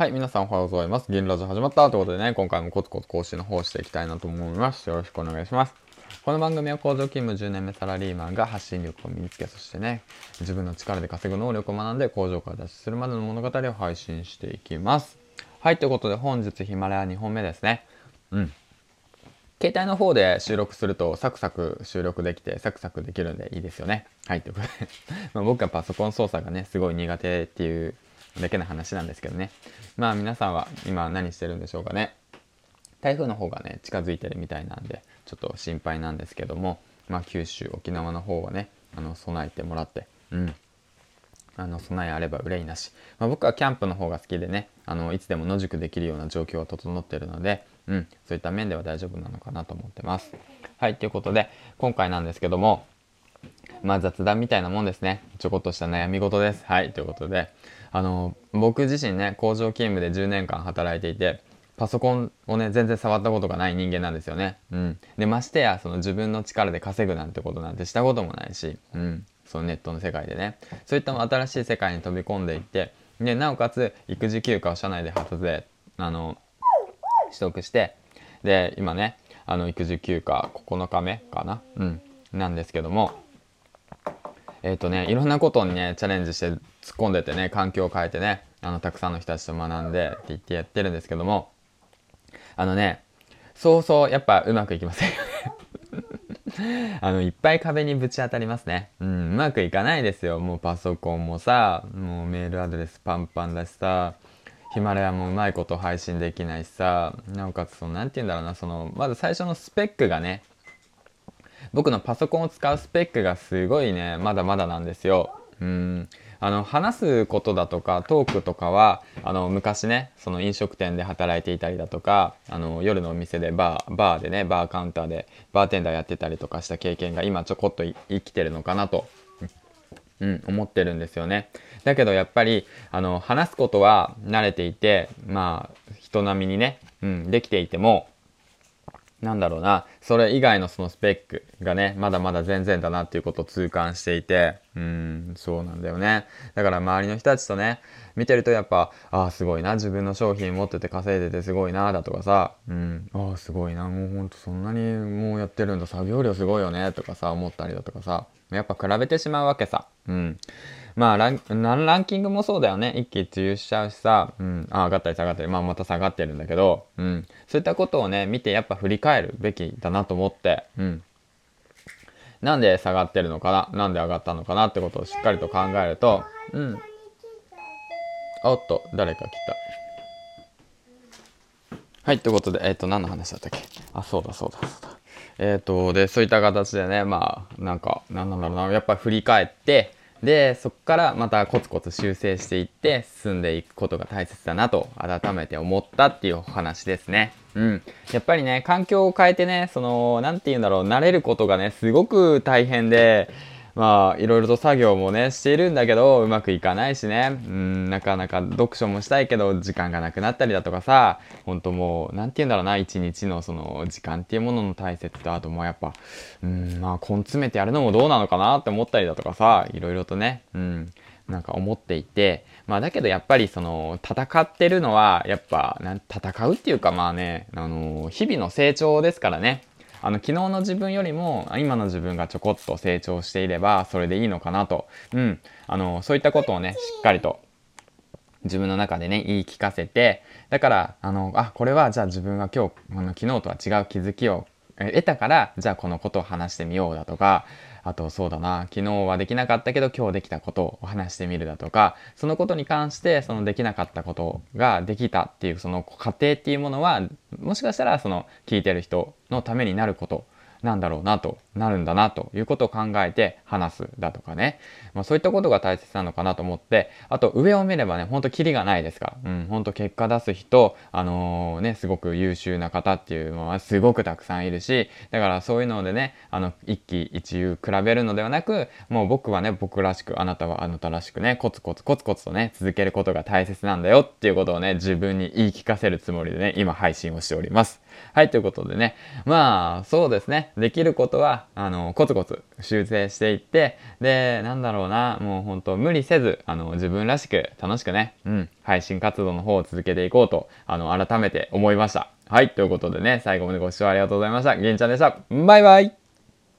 はい、皆さんおはようございます。銀ラジオ始まったということでね、今回もコツコツ更新の方していきたいなと思います。よろしくお願いします。この番組は工場勤務10年目サラリーマンが発信力を身につけ、そしてね、自分の力で稼ぐ能力を学んで工場から脱出するまでの物語を配信していきます。はい、ということで本日ヒマラヤ2本目ですね。うん。携帯の方で収録するとサクサク収録できてサクサクできるんでいいですよね。はい、ということで ま僕はパソコン操作がね、すごい苦手っていうだけの話なんですけどね。まあ皆さんは今何してるんでしょうかね。台風の方がね、近づいてるみたいなんで、ちょっと心配なんですけども、まあ九州、沖縄の方はね、あの、備えてもらって、うん。あの備えあれば憂いなし、まあ、僕はキャンプの方が好きでねあのいつでも野宿できるような状況は整ってるので、うん、そういった面では大丈夫なのかなと思ってます。はいということで今回なんですけどもまあ雑談みたいなもんですね。ちょこっとした悩み事です。はい。ということであの僕自身ね工場勤務で10年間働いていてパソコンをね全然触ったことがない人間なんですよね。うん、でましてやその自分の力で稼ぐなんてことなんてしたこともないし、うん、そのネットの世界でね。そういった新しい世界に飛び込んでいってでなおかつ育児休暇を社内で発税あの取得してで今ねあの育児休暇9日目かな、うん、なんですけどもえっ、ー、とねいろんなことにねチャレンジして突っ込んでてね環境を変えてねあのたくさんの人たちと学んでって言ってやってるんですけどもあのねそうそうやっぱうまくいきませんよね あの、いっぱい壁にぶち当たりますね。うん、うまくいかないですよ。もうパソコンもさ、もうメールアドレスパンパンだしさ、ヒマラヤもうまいこと配信できないしさ、なおかつその、なんて言うんだろうな、その、まず最初のスペックがね、僕のパソコンを使うスペックがすごいね、まだまだなんですよ。うん。あの話すことだとかトークとかはあの昔ねその飲食店で働いていたりだとかあの夜のお店でバーバーでねバーカウンターでバーテンダーやってたりとかした経験が今ちょこっと生きてるのかなと、うん、思ってるんですよね。だけどやっぱりあの話すことは慣れていてまあ人並みにね、うん、できていてもなんだろうな、それ以外のそのスペックがね、まだまだ全然だなっていうことを痛感していて、うん、そうなんだよね。だから周りの人たちとね、見てるとやっぱ、ああ、すごいな、自分の商品持ってて稼いでてすごいな、だとかさ、うん、ああ、すごいな、もうほんとそんなにもうやってるんだ、作業量すごいよね、とかさ、思ったりだとかさ、やっぱ比べてしまうわけさ。うん。まあラン、ランキングもそうだよね。一喜一憂しちゃうしさ、うん、あ、上がったり下がったり、まあまた下がってるんだけど、うん、そういったことをね、見てやっぱ振り返るべきだなと思って、うん。なんで下がってるのかな？なんで上がったのかなってことをしっかりと考えると、うん。おっと、誰か来た。はい、ということで、えっ、ー、と、何の話だったっけ？あ、そうだ、そうだ、そうだ。えっ、ー、と、で、そういった形でね、まあ、なんか、なんなんだろうな、やっぱり振り返って、でそこからまたコツコツ修正していって進んでいくことが大切だなと改めて思ったっていうお話ですね。うん。やっぱりね、環境を変えてね、その、何て言うんだろう、慣れることがね、すごく大変で、まあいろいろと作業もねしているんだけどうまくいかないしね。うんなかなか読書もしたいけど時間がなくなったりだとかさ本当もう何て言うんだろうな一日のその時間っていうものの大切とあともうやっぱうんまあ根詰めてやるのもどうなのかなって思ったりだとかさいろいろとね。うんなんか思っていて、まあだけどやっぱりその戦ってるのはやっぱ戦うっていうかまあね、あの日々の成長ですからね。あの昨日の自分よりも今の自分がちょこっと成長していればそれでいいのかなと、うん、あのそういったことをねしっかりと自分の中でね言い聞かせてだからあのあこれはじゃあ自分が今日あの昨日とは違う気づきを得たからじゃあこのことを話してみようだとかあとそうだな。昨日はできなかったけど今日できたことを話してみるだとかそのことに関してそのできなかったことができたっていうその過程っていうものはもしかしたらその聞いてる人のためになることなんだろうなとなるんだなということを考えて話すだとかね、まあ、そういったことが大切なのかなと思ってあと上を見ればねほんとキリがないですから、うん、ほんと結果出す人あのー、ねすごく優秀な方っていうのはすごくたくさんいるしだからそういうのでねあの一喜一憂比べるのではなくもう僕はね僕らしくあなたはあなたらしくねコツコツコツコツとね続けることが大切なんだよっていうことをね自分に言い聞かせるつもりでね今配信をしております。はい、ということでね。まあ、そうですね。できることは、あの、コツコツ修正していって、で、なんだろうな、もうほんと無理せず、あの、自分らしく楽しくね、うん、配信活動の方を続けていこうと、あの、改めて思いました。はい、ということでね、最後までご視聴ありがとうございました。げんちゃんでした。バイバイ